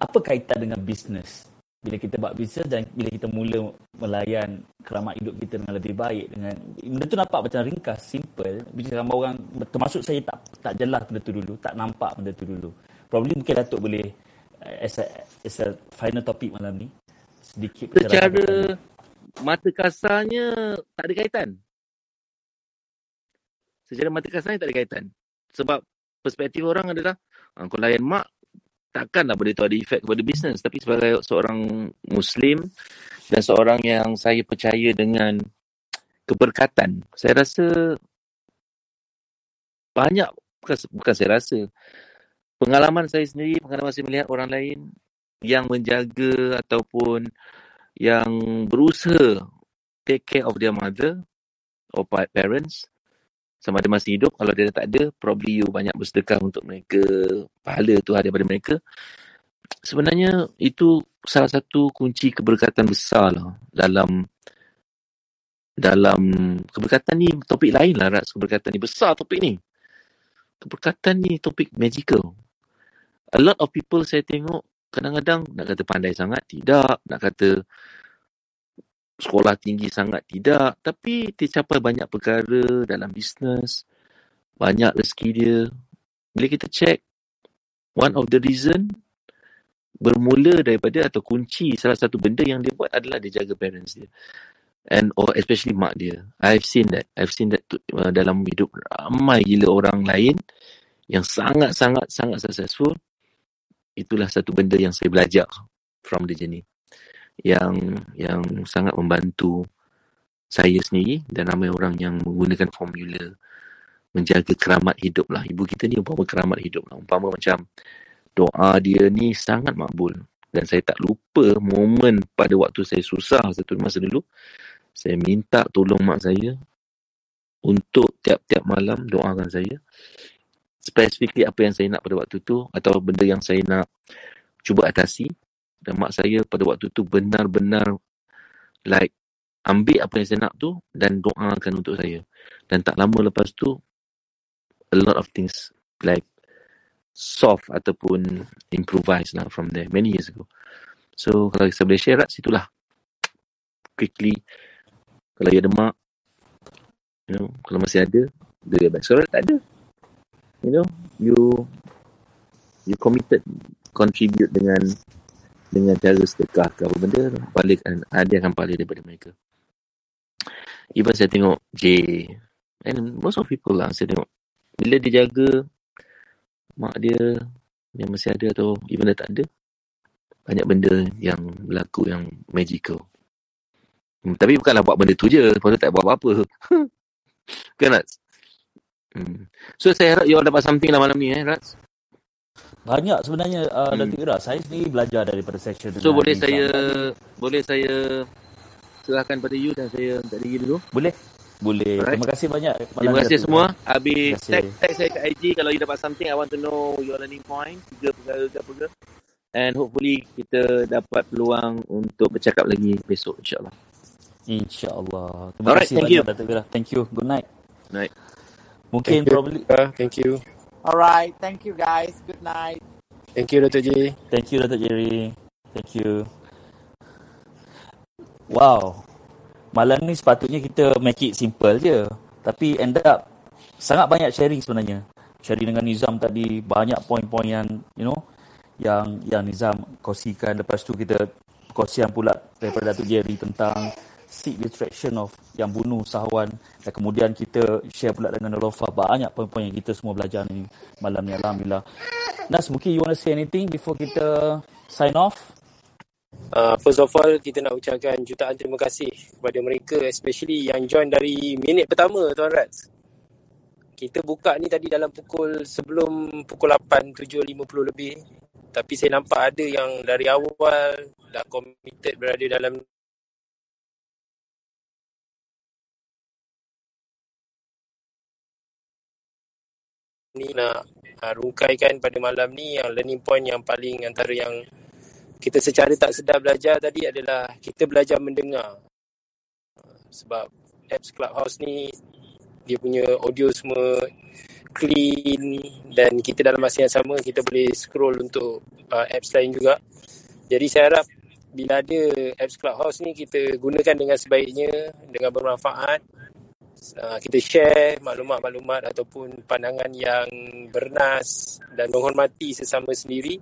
apa kaitan dengan bisnes? Bila kita buat bisnes dan bila kita mula melayan keramat hidup kita dengan lebih baik dengan benda tu nampak macam ringkas, simple. Bila ramai orang termasuk saya tak tak jelas benda tu dulu, tak nampak benda tu dulu. Probably mungkin Datuk boleh uh, as a, as a final topic malam ni sedikit Secara mata kasarnya tak ada kaitan. Secara mata kasarnya tak ada kaitan. Sebab perspektif orang adalah ah, kau layan mak takkanlah benda tu ada efek kepada bisnes. Tapi sebagai seorang Muslim dan seorang yang saya percaya dengan keberkatan, saya rasa banyak, bukan, bukan saya rasa, pengalaman saya sendiri, pengalaman saya melihat orang lain yang menjaga ataupun yang berusaha take care of their mother or pa- parents sama ada masih hidup kalau dia tak ada probably you banyak bersedekah untuk mereka pahala tu ada daripada mereka. Sebenarnya itu salah satu kunci keberkatan besar lah dalam dalam keberkatan ni topik lain lah Ras keberkatan ni besar topik ni. Keberkatan ni topik magical. A lot of people saya tengok kadang-kadang nak kata pandai sangat tidak. Nak kata sekolah tinggi sangat tidak tapi dia capai banyak perkara dalam bisnes banyak rezeki dia. Bila kita check one of the reason bermula daripada atau kunci salah satu benda yang dia buat adalah dia jaga parents dia. And or especially mak dia. I've seen that. I've seen that uh, dalam hidup ramai gila orang lain yang sangat-sangat sangat successful. Itulah satu benda yang saya belajar from the journey yang yang sangat membantu saya sendiri dan ramai orang yang menggunakan formula menjaga keramat hidup lah. Ibu kita ni umpama keramat hidup lah. Umpama macam doa dia ni sangat makbul. Dan saya tak lupa momen pada waktu saya susah satu masa dulu. Saya minta tolong mak saya untuk tiap-tiap malam doakan saya. Specifically apa yang saya nak pada waktu tu atau benda yang saya nak cuba atasi. Dan mak saya pada waktu tu benar-benar like ambil apa yang saya nak tu dan doakan untuk saya. Dan tak lama lepas tu a lot of things like soft ataupun improvise lah from there many years ago. So kalau saya boleh share rat situlah quickly kalau ada mak you know kalau masih ada dia baik so tak ada you know you you committed contribute dengan dengan cara sedekah ke apa benda balik ada akan balik daripada mereka even saya tengok J and most of people lah saya tengok bila dia jaga mak dia yang masih ada atau even dah tak ada banyak benda yang berlaku yang magical hmm, tapi bukanlah buat benda tu je tu tak buat apa-apa kan? Hmm. so saya harap you all dapat something lah malam ni eh Rats banyak sebenarnya uh, hmm. Datuk Ira saya sendiri belajar daripada session so boleh saya boleh saya serahkan pada you dan saya minta diri dulu boleh boleh. Alright. Terima kasih banyak. Terima kasih semua. Habis tag, tag saya kat IG kalau you dapat something, I want to know your learning point. Tiga perkara ke apa ke. And hopefully kita dapat peluang untuk bercakap lagi besok insyaAllah. InsyaAllah. Terima Alright, kasih thank banyak you. Datuk Vera. Thank you. Good night. Night. Mungkin Thank you. probably. Uh, thank you. Alright, thank you guys. Good night. Thank you Dr. J. Thank you Datuk Jerry. Thank you. Wow. Malam ni sepatutnya kita make it simple je. Tapi end up sangat banyak sharing sebenarnya. Sharing dengan Nizam tadi banyak poin-poin yang you know yang yang Nizam kongsikan lepas tu kita kongsian pula daripada Datuk Jerry tentang seek distraction of yang bunuh sahawan dan kemudian kita share pula dengan Nolofa banyak poin-poin yang kita semua belajar ni malam ni Alhamdulillah Nas mungkin you want to say anything before kita sign off Uh, first of all, kita nak ucapkan jutaan terima kasih kepada mereka especially yang join dari minit pertama Tuan Rats. Kita buka ni tadi dalam pukul sebelum pukul 8, 7.50 lebih. Tapi saya nampak ada yang dari awal dah committed berada dalam ni nak uh, rungkaikan pada malam ni yang learning point yang paling antara yang kita secara tak sedar belajar tadi adalah kita belajar mendengar. Sebab apps Clubhouse ni dia punya audio semua clean dan kita dalam masa yang sama kita boleh scroll untuk uh, apps lain juga. Jadi saya harap bila ada apps Clubhouse ni kita gunakan dengan sebaiknya dengan bermanfaat. Uh, kita share maklumat-maklumat ataupun pandangan yang bernas dan menghormati sesama sendiri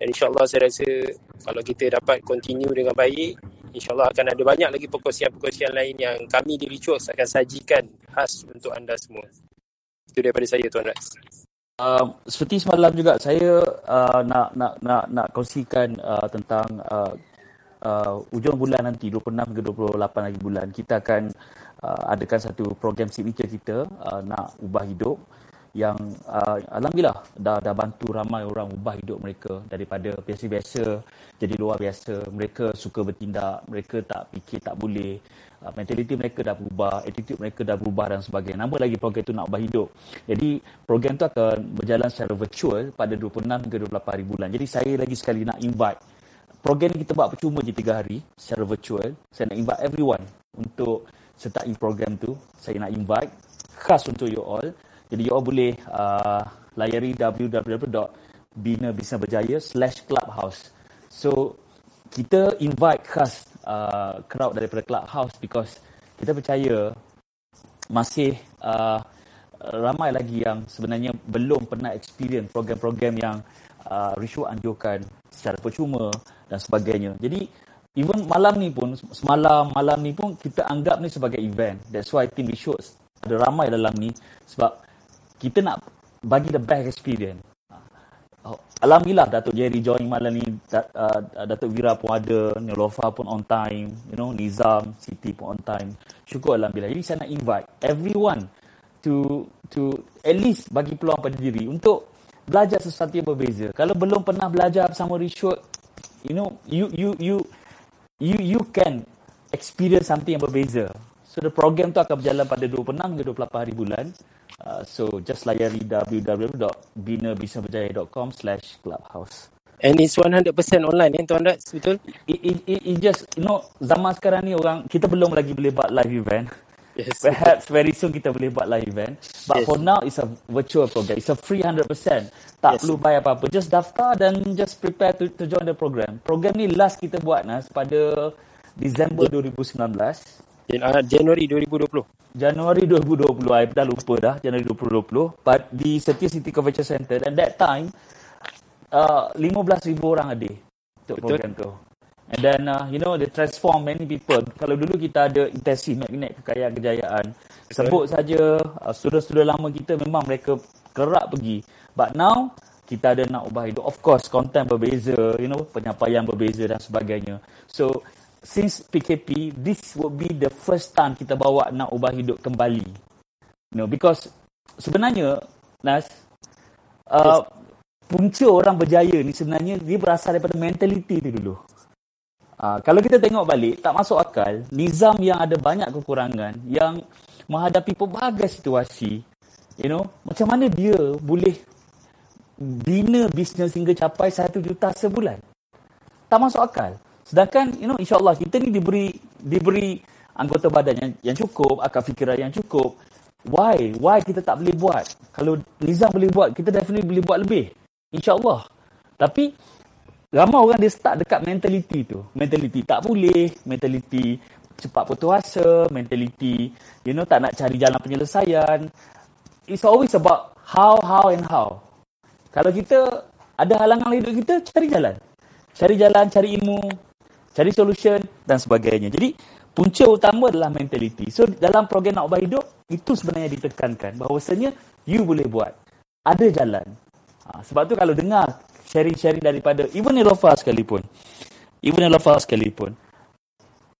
dan insyaAllah saya rasa kalau kita dapat continue dengan baik, insyaAllah akan ada banyak lagi perkongsian-perkongsian lain yang kami di Rituals akan sajikan khas untuk anda semua. Itu daripada saya Tuan Raz. Uh, seperti semalam juga saya uh, nak nak nak nak kongsikan uh, tentang uh, uh, ujung bulan nanti 26 hingga 28 hari bulan kita akan uh, adakan satu program signature kita uh, nak ubah hidup yang uh, alhamdulillah dah dah bantu ramai orang ubah hidup mereka. Daripada biasa-biasa jadi luar biasa mereka suka bertindak mereka tak fikir tak boleh. Uh, mentaliti mereka dah berubah attitude mereka dah berubah dan sebagainya. Nama lagi program itu nak ubah hidup. Jadi program tu akan berjalan secara virtual pada 26 hingga 28 hari bulan. Jadi saya lagi sekali nak invite. Program ni kita buat percuma je 3 hari secara virtual. Saya nak invite everyone untuk sertai program tu saya nak invite khas untuk you all jadi you all boleh uh, layari www.binabisnaberjaya slash clubhouse. So, kita invite khas uh, crowd daripada clubhouse because kita percaya masih uh, ramai lagi yang sebenarnya belum pernah experience program-program yang uh, rishwat anjurkan secara percuma dan sebagainya. Jadi even malam ni pun semalam malam ni pun kita anggap ni sebagai event. That's why we should ada ramai dalam ni. Sebab kita nak bagi the best experience. Oh, Alhamdulillah Datuk Jerry join malam ni. Uh, Datuk Vira pun ada Nilofa pun on time you know Nizam Siti pun on time. Syukur Alhamdulillah. Jadi saya nak invite everyone to to at least bagi peluang pada diri untuk belajar sesuatu yang berbeza. Kalau belum pernah belajar bersama Rishwood you know you you you you you can experience something yang berbeza so the program tu akan berjalan pada 26 hingga 28 hari bulan Uh, so just layari www.binabisnaberjaya.com slash clubhouse. And it's 100% online eh Tuan Rats, betul? It, it, it, it just, you know, zaman sekarang ni orang, kita belum lagi boleh buat live event. Yes. Perhaps very soon kita boleh buat live event. But Yes. for now, it's a virtual program. It's a free 100%. Tak Yes. perlu bayar apa-apa. Just daftar dan just prepare to, to join the program. Program ni last kita buat, Nas, pada Disember 2019. Jan- uh, Januari 2020. Januari 2020 I dah lupa dah Januari 2020 but di Setia City Convention Center and that time uh, 15,000 orang hadir untuk Betul. program tu and then uh, you know they transform many people. Kalau dulu kita ada intensif magnet kekayaan kejayaan sebut saja uh, student-student lama kita memang mereka kerap pergi. But now kita ada nak ubah hidup. Of course content berbeza you know penyampaian berbeza dan sebagainya. So since PKP, this would be the first time kita bawa nak ubah hidup kembali. You know, because sebenarnya, Nas, uh, punca orang berjaya ni sebenarnya dia berasal daripada mentality tu dulu. Uh, kalau kita tengok balik, tak masuk akal, nizam yang ada banyak kekurangan, yang menghadapi pelbagai situasi, you know, macam mana dia boleh bina bisnes hingga capai 1 juta sebulan? Tak masuk akal. Sedangkan you know insyaallah kita ni diberi diberi anggota badan yang, yang cukup, akal fikiran yang cukup. Why? Why kita tak boleh buat? Kalau Nizam boleh buat, kita definitely boleh buat lebih. InsyaAllah. Tapi, ramai orang dia start dekat mentality tu. Mentality tak boleh, mentality cepat putus asa, mentality, you know, tak nak cari jalan penyelesaian. It's always about how, how and how. Kalau kita ada halangan hidup kita, cari jalan. Cari jalan, cari ilmu, cari solution dan sebagainya. Jadi, punca utama adalah mentality. So, dalam program Nak Ubah Hidup, itu sebenarnya ditekankan bahawasanya you boleh buat. Ada jalan. Ha, sebab tu kalau dengar sharing-sharing daripada even Elofa sekalipun, even Elofa sekalipun,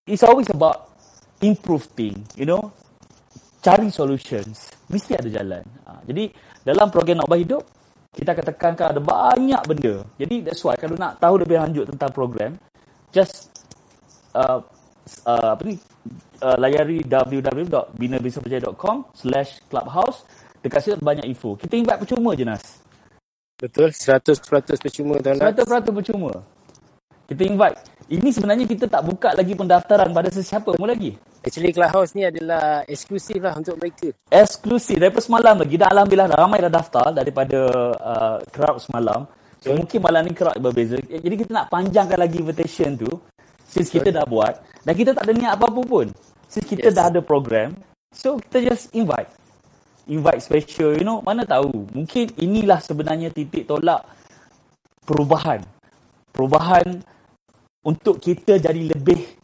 it's always about improve thing, you know, cari solutions. Mesti ada jalan. Ha, jadi, dalam program Nak Ubah Hidup, kita akan tekankan ada banyak benda. Jadi, that's why kalau nak tahu lebih lanjut tentang program, just uh, uh, apa ni uh, layari www.binabisnaberjaya.com slash clubhouse dekat situ banyak info kita invite percuma je Nas Betul, 100% percuma Tuan Rats. 100% percuma. Kita invite. Ini sebenarnya kita tak buka lagi pendaftaran pada sesiapa pun lagi. Actually Clubhouse ni adalah eksklusif lah untuk mereka. eksklusif. Daripada semalam lagi. Dah Alhamdulillah dah ramai dah daftar daripada uh, crowd semalam. So, mungkin malam ni crowd berbeza. Jadi kita nak panjangkan lagi invitation tu since kita dah buat. Dan kita tak ada niat apa-apa pun. Since kita Yes. dah ada program so kita just invite invite special you know mana tahu mungkin inilah sebenarnya titik tolak perubahan perubahan untuk kita jadi lebih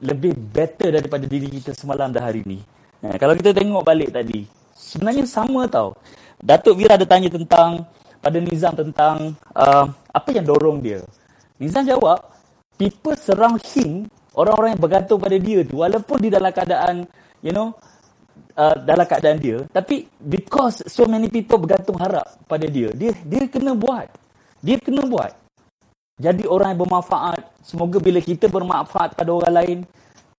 lebih better daripada diri kita semalam dan hari ni. Ha, kalau kita tengok balik tadi, sebenarnya sama tau. Datuk Vira ada tanya tentang pada Nizam tentang uh, apa yang dorong dia. Nizam jawab, people surround him, orang-orang yang bergantung pada dia tu, walaupun dia dalam keadaan, you know, uh, dalam keadaan dia, tapi because so many people bergantung harap pada dia, dia dia kena buat. Dia kena buat jadi orang yang bermanfaat. Semoga bila kita bermanfaat pada orang lain,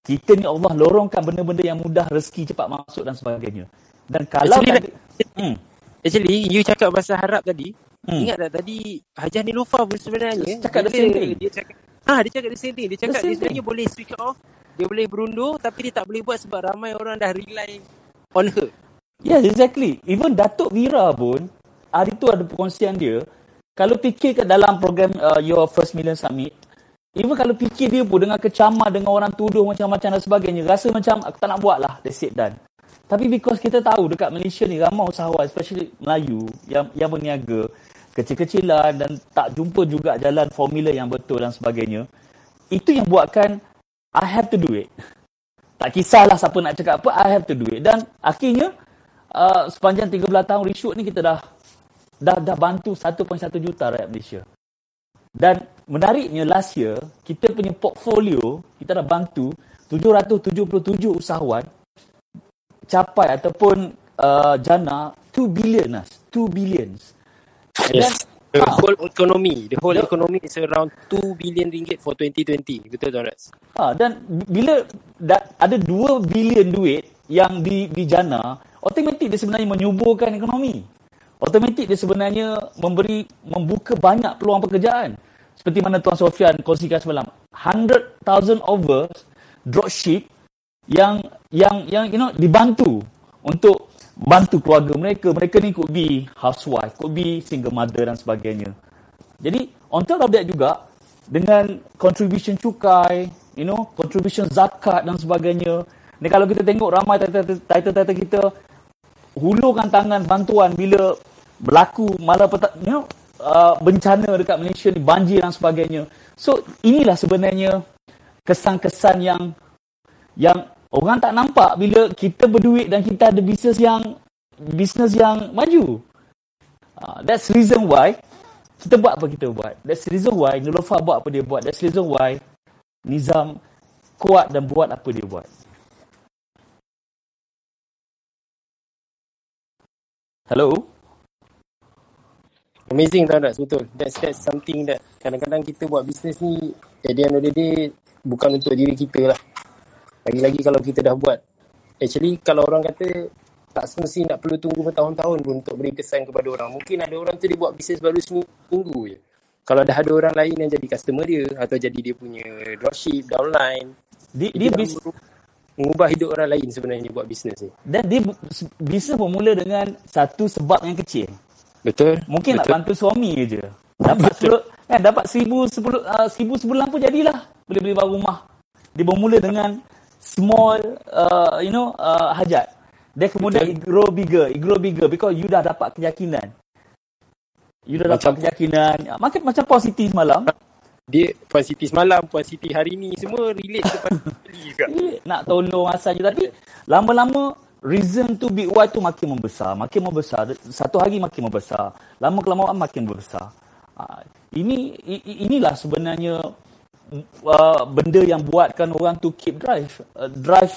kita ni Allah lorongkan benda-benda yang mudah, rezeki cepat masuk dan sebagainya. Dan kalau Actually, tadi, hmm, Actually, you cakap pasal harap tadi. Hmm. Ingat tak tadi Hajah Nilofa pun sebenarnya Cakap the dia- same thing. Dia cakap Ha, dia cakap the same thing. Dia cakap dia sebenarnya boleh switch off, dia boleh berundur tapi dia tak boleh buat sebab ramai orang dah rely on her. yeah, exactly. Even Datuk Vira pun, hari tu ada perkongsian dia, kalau fikir ke dalam program uh, Your First Million Summit, even kalau fikir dia pun dengan kecaman, dengan orang tuduh macam-macam dan sebagainya, rasa macam aku tak nak buat lah, that's it done. Tapi because kita tahu dekat Malaysia ni ramai usahawan, especially Melayu yang yang berniaga, kecil-kecilan dan tak jumpa juga jalan formula yang betul dan sebagainya. Itu yang buatkan I have to do it. Tak kisahlah siapa nak cakap apa, I have to do it. Dan akhirnya uh, sepanjang 13 tahun reshoot ni kita dah dah dah bantu 1.1 juta rakyat Malaysia. Dan menariknya last year, kita punya portfolio, kita dah bantu 777 usahawan capai ataupun uh, jana 2 billion nas, 2 billions. Yes. The whole economy, the whole The- economy is around 2 billion ringgit for 2020. Betul Tuan Raz? Ha, dan bila da, ada 2 bilion duit yang di dijana, automatik dia sebenarnya menyuburkan ekonomi. Automatik dia sebenarnya memberi membuka banyak peluang pekerjaan. Seperti mana Tuan Sofian kongsikan semalam, 100,000 over dropship yang yang yang you know dibantu untuk bantu keluarga mereka. Mereka ni could be housewife, could be single mother dan sebagainya. Jadi on top of that juga dengan contribution cukai, you know, contribution zakat dan sebagainya. Ni kalau kita tengok ramai title-title kita hulurkan tangan bantuan bila berlaku malapetaka, you know, uh, bencana dekat Malaysia ni, banjir dan sebagainya. So inilah sebenarnya kesan-kesan yang yang orang tak nampak bila kita berduit dan kita ada bisnes yang bisnes yang maju. Uh, that's reason why kita buat apa kita buat. That's reason why Nilofa buat apa dia buat. That's reason why Nizam kuat dan buat apa dia buat. Hello? Amazing Raz, betul. That's, that's something that kadang-kadang kita buat bisnes ni, at the end of the day, bukan untuk diri kita lah. Lagi-lagi kalau kita dah buat. Actually, kalau orang kata, tak semestinya nak perlu tunggu bertahun-tahun pun untuk beri kesan kepada orang. Mungkin ada orang tu dia buat bisnes baru seminggu je. Kalau dah ada orang lain yang jadi customer dia, atau jadi dia punya dropship, downline, Dia, dia dia bis, mengubah hidup orang lain sebenarnya buat bisnes ni. dan dia bisnes bermula dengan satu sebab yang kecil. Betul? Mungkin nak Betul. bantu suami je. Dapat sepuluh, eh, dapat seribu, sepuluh, uh, seribu sebulan pun jadilah. Boleh beli baru rumah. Dia bermula dengan small, uh, you know, uh, hajat. Dia kemudian it grow bigger, it grow bigger because you dah dapat keyakinan. You dah dapat Macam- keyakinan. Ah, Macam positif semalam. Dia Puan Siti semalam, Puan Siti hari ni, semua relate ke Puan Siti juga. Nak tolong asalnya tapi lama-lama reason to be why tu makin membesar, makin membesar, satu hari makin membesar, lama kelamaan makin membesar. Ah, ini inilah sebenarnya uh, benda yang buatkan orang tu keep drive, uh, drive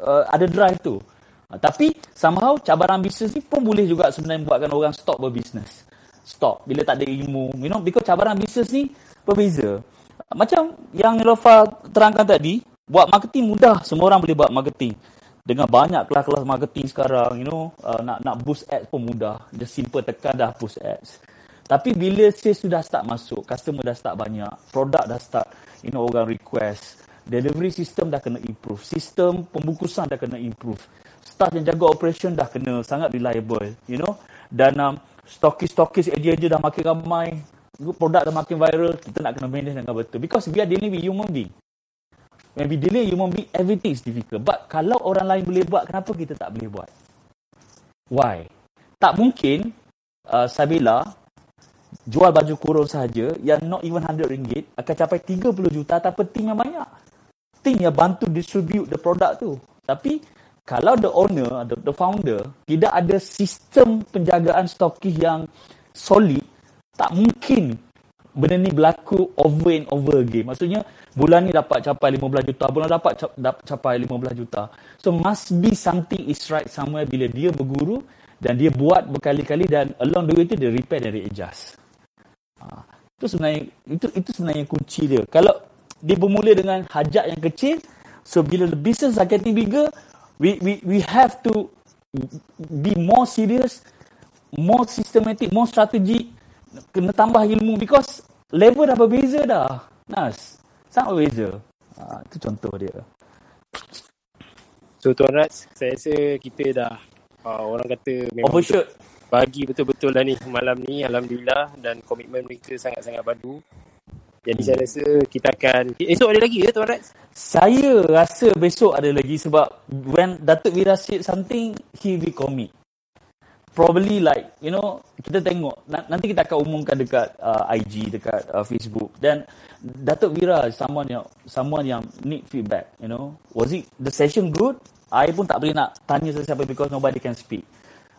uh, ada drive tu. Uh, tapi somehow cabaran bisnes ni pun boleh juga sebenarnya buatkan orang stop berbisnes. Stop bila tak ada ilmu, you know, because cabaran bisnes ni berbeza. Macam yang Nilofa terangkan tadi, buat marketing mudah, semua orang boleh buat marketing. Dengan banyak kelas-kelas marketing sekarang, you know, uh, nak nak boost ads pun mudah. Just simple tekan dah boost ads. Tapi bila sales sudah start masuk, customer dah start banyak, produk dah start, you know, orang request, delivery system dah kena improve, sistem pembungkusan dah kena improve, staff yang jaga operation dah kena sangat reliable, you know, dan um, stokis-stokis eja-eja dah makin ramai, produk dah makin viral, kita nak kena manage dengan betul. Because we are dealing with human being. When we deal with human being, everything is difficult. But kalau orang lain boleh buat, kenapa kita tak boleh buat? Why? Tak mungkin uh, Sabila jual baju kurung sahaja yang not even 100 ringgit akan capai 30 juta tanpa tim yang banyak. Tim yang bantu distribute the product tu. Tapi kalau the owner, the, the founder tidak ada sistem penjagaan stokis yang solid, tak mungkin benda ni berlaku over and over again. Maksudnya bulan ni dapat capai 15 juta, bulan dapat capai 15 juta. So must be something is right somewhere bila dia berguru dan dia buat berkali-kali dan along the way tu dia repair dan readjust. Ha, itu sebenarnya itu itu sebenarnya kunci dia. Kalau dia bermula dengan hajat yang kecil, so bila the business are getting bigger, we we we have to be more serious, more systematic, more strategic, kena tambah ilmu because level dah berbeza dah. Nas, sangat berbeza. Ha, itu contoh dia. So Tuan Raz, saya rasa kita dah uh, orang kata memang Overshoot. Bagi betul-betul dah ni malam ni Alhamdulillah dan komitmen mereka sangat-sangat padu. Jadi saya rasa kita akan esok ada lagi ke Tuan Raz? Saya rasa besok ada lagi sebab when Datuk Wira said something, he will commit. probably like you know kita tengok nanti kita akan umumkan dekat uh, IG dekat uh, Facebook dan Datuk Vira someone yang someone yang need feedback you know was it the session good I pun tak boleh nak tanya sesiapa because nobody can speak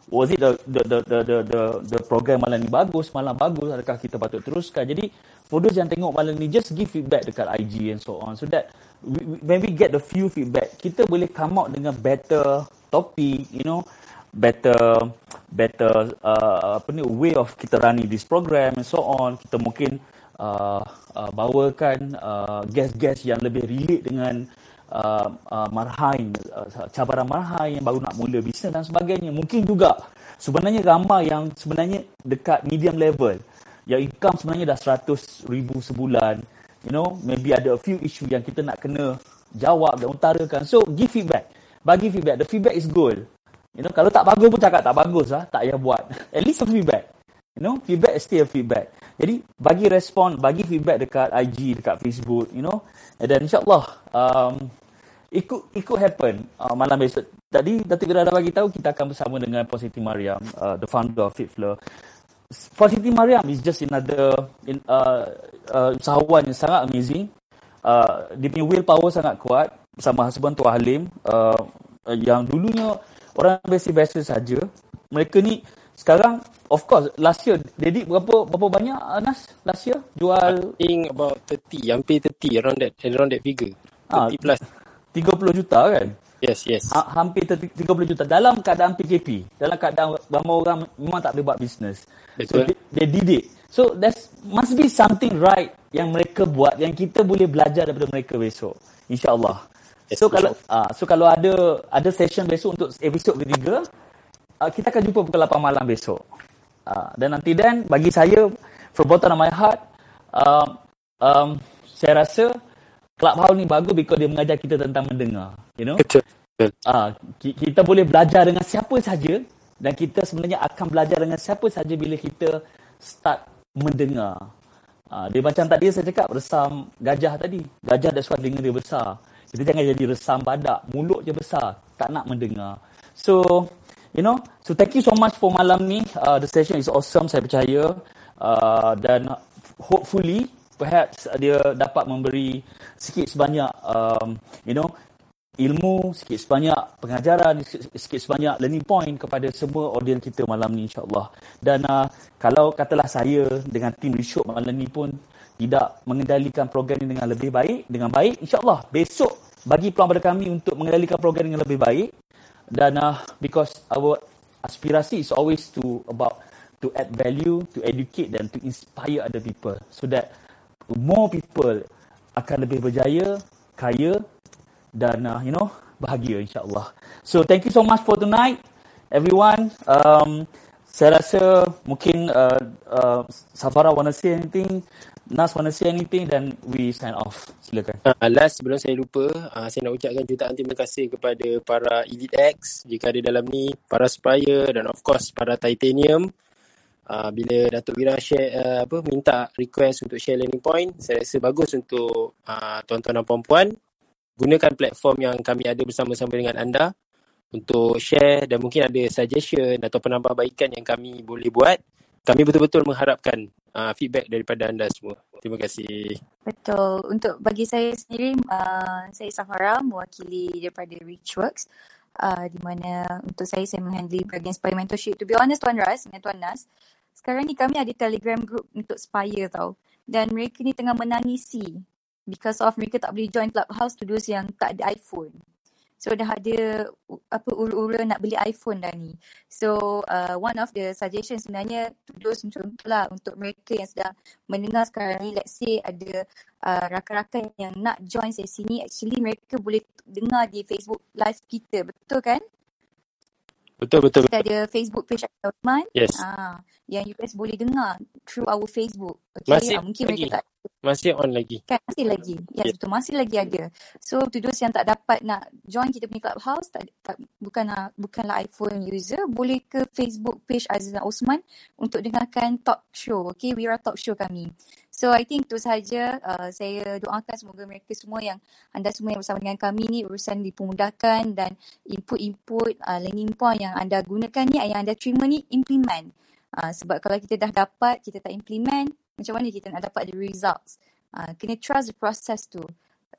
was it the the the the the the, the program malam ni bagus malam bagus adakah kita patut teruskan? Jadi for those yang tengok malam ni just give feedback dekat IG and so on so that we, we, when we get the few feedback kita boleh come out dengan better topic you know better better uh, apa ni way of kita running this program and so on. Kita mungkin uh, uh, bawakan uh, guest-guest yang lebih relate dengan uh, uh, marhain uh, cabaran marhain yang baru nak mula bisnes dan sebagainya mungkin juga sebenarnya ramai yang sebenarnya dekat medium level yang income sebenarnya dah 100 ribu sebulan you know maybe ada a few issue yang kita nak kena jawab dan utarakan so give feedback bagi feedback the feedback is gold You know, kalau tak bagus pun cakap tak bagus lah. Tak payah buat. At least a feedback. You know, feedback is still a feedback. Jadi, bagi respon, bagi feedback dekat IG, dekat Facebook, you know. And then, insyaAllah, um, it could happen uh, malam besok. Tadi, Datuk Gira dah bagi tahu, kita akan bersama dengan Positif Mariam, uh, the founder of Fit Flow. Positif Mariam is just another in, uh, uh, usahawan yang sangat amazing. Uh, dia punya willpower sangat kuat bersama husband Tuah Halim uh, yang dulunya orang biasa-biasa saja. Mereka ni sekarang of course last year Dedik berapa berapa banyak Anas last year? Jual I think about 30 hampir 30 around that around that figure. 30 ah, plus. 30 juta kan? Yes yes. Ha, hampir 30 juta. Dalam keadaan PKP dalam keadaan ramai orang memang tak boleh buat bisnes so they, they did it. So there's must be something right yang mereka buat yang kita boleh belajar daripada mereka besok. Insyaallah. So kalau uh, so kalau ada ada session besok untuk episod ketiga, uh, kita akan jumpa pukul 8 malam besok. Uh, dan nanti dan bagi saya from bottom of my heart uh, um, saya rasa Clubhouse ni bagus because dia mengajar kita tentang mendengar, you know. Betul. Uh, kita boleh belajar dengan siapa saja dan kita sebenarnya akan belajar dengan siapa saja bila kita start mendengar. Uh, dia macam tadi saya cakap resam gajah tadi. Gajah that's why telinga dia besar. Kita jangan jadi resam badak. Mulut je besar. Tak nak mendengar. So, you know. So, thank you so much for malam ni. Uh, the session is awesome, saya percaya. Uh, dan hopefully, perhaps dia dapat memberi sikit sebanyak, um, you know, ilmu, sikit sebanyak pengajaran, sikit sebanyak learning point kepada semua audience kita malam ni insyaAllah. Dan uh, kalau katalah saya dengan tim Rishok malam ni pun tidak mengendalikan program ini dengan lebih baik, dengan baik, insyaAllah besok bagi peluang pada kami untuk mengendalikan program dengan lebih baik. Dan uh, because our aspirasi is always to about to add value, to educate dan to inspire other people. So that more people akan lebih berjaya, kaya dan uh, you know, bahagia insyaAllah. So thank you so much for tonight, everyone. Um, saya rasa mungkin uh, uh, Safara wanna say anything Nas want to say anything then we sign off. Silakan. Uh, last sebelum saya lupa, uh, saya nak ucapkan jutaan terima kasih kepada para Elite X jika ada dalam ni, para Spire dan of course para Titanium. Uh, bila Datuk Wira share uh, apa minta request untuk share learning point, saya rasa bagus untuk uh, tuan-tuan dan puan-puan gunakan platform yang kami ada bersama-sama dengan anda untuk share dan mungkin ada suggestion atau penambahbaikan yang kami boleh buat kami betul-betul mengharapkan uh, feedback daripada anda semua. Terima kasih. Betul. Untuk bagi saya sendiri, uh, saya Safara mewakili daripada Richworks. Uh, di mana untuk saya, saya menghandle bahagian Spire Mentorship. To be honest, Tuan Ras dengan Tuan Nas, sekarang ni kami ada telegram group untuk Spire tau. Dan mereka ni tengah menangisi because of mereka tak boleh join Clubhouse to those yang tak ada iPhone. So dah ada apa ura-ura nak beli iPhone dah ni. So uh, one of the suggestion sebenarnya to those contohlah untuk mereka yang sedang mendengar sekarang ni let's say ada uh, rakan-rakan yang nak join sesi ni actually mereka boleh dengar di Facebook live kita. Betul kan? Betul betul. Kita ada Facebook page Osman. Yes. Ah, yang you guys boleh dengar through our Facebook. Okay. Masih ah, mungkin lagi. mereka tak masih on lagi. Kan masih lagi. Yes, yes. betul masih lagi ada. So to those yang tak dapat nak join kita punya clubhouse tak, tak bukanlah bukanlah iPhone user boleh ke Facebook page Azizan Osman untuk dengarkan talk show. Okay, Wira talk show kami. So I think itu sahaja uh, saya doakan semoga mereka semua yang anda semua yang bersama dengan kami ni urusan dipermudahkan dan input-input uh, learning point yang anda gunakan ni yang anda terima ni implement. Uh, sebab kalau kita dah dapat kita tak implement macam mana kita nak dapat the results. Uh, kena trust the process tu.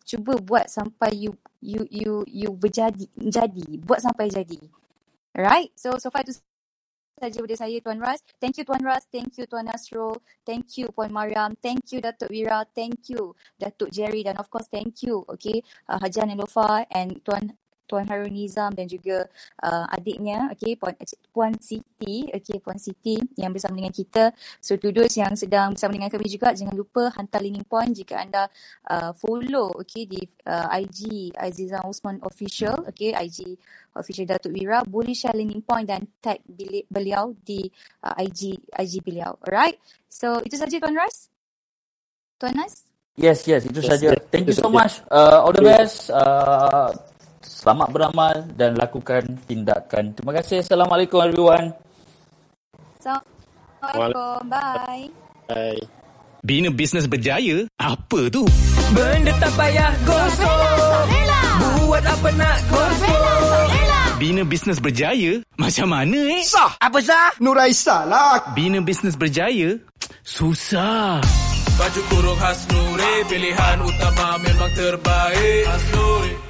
Cuba buat sampai you you you you berjadi jadi buat sampai jadi. Alright? So so far tu saja daripada saya Tuan Ras. Thank you Tuan Ras, thank you Tuan Nasrul, thank you Puan Mariam, thank you Datuk Wira, thank you Datuk Jerry. Dan of course thank you okay uh, Hajan Elofa and Tuan Tuan Harun Nizam dan juga uh, adiknya okay Puan Puan Siti okay Puan Siti yang bersama dengan kita. So tudus yang sedang bersama dengan kami juga jangan lupa hantar linking point jika anda uh, follow okay di uh, IG Azizan Osman official okay IG official Datuk Wira. Boleh share linking point dan tag beliau di uh, IG IG beliau. Alright? So itu saja Tuan Ras? Tuan Nas? Yes, yes, itu yes, saja. Thank you so much. Uh, all the best. Uh, selamat beramal dan lakukan tindakan. Terima kasih. Assalamualaikum everyone. Assalamualaikum. Bye. Bye. Bina bisnes berjaya? Apa tu? Benda tak payah gosok. Buat apa nak gosok. Bina bisnes berjaya? Macam mana eh? Sah! Apa sah? Nuraisa lah. Bina bisnes berjaya? Susah. Baju kurung khas Nuri Pilihan utama memang terbaik Khas Nuri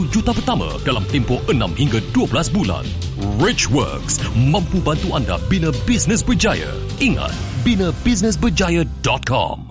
1 juta pertama dalam tempoh 6 hingga 12 bulan. Richworks mampu bantu anda bina bisnes berjaya. Ingat, binabisnesberjaya.com.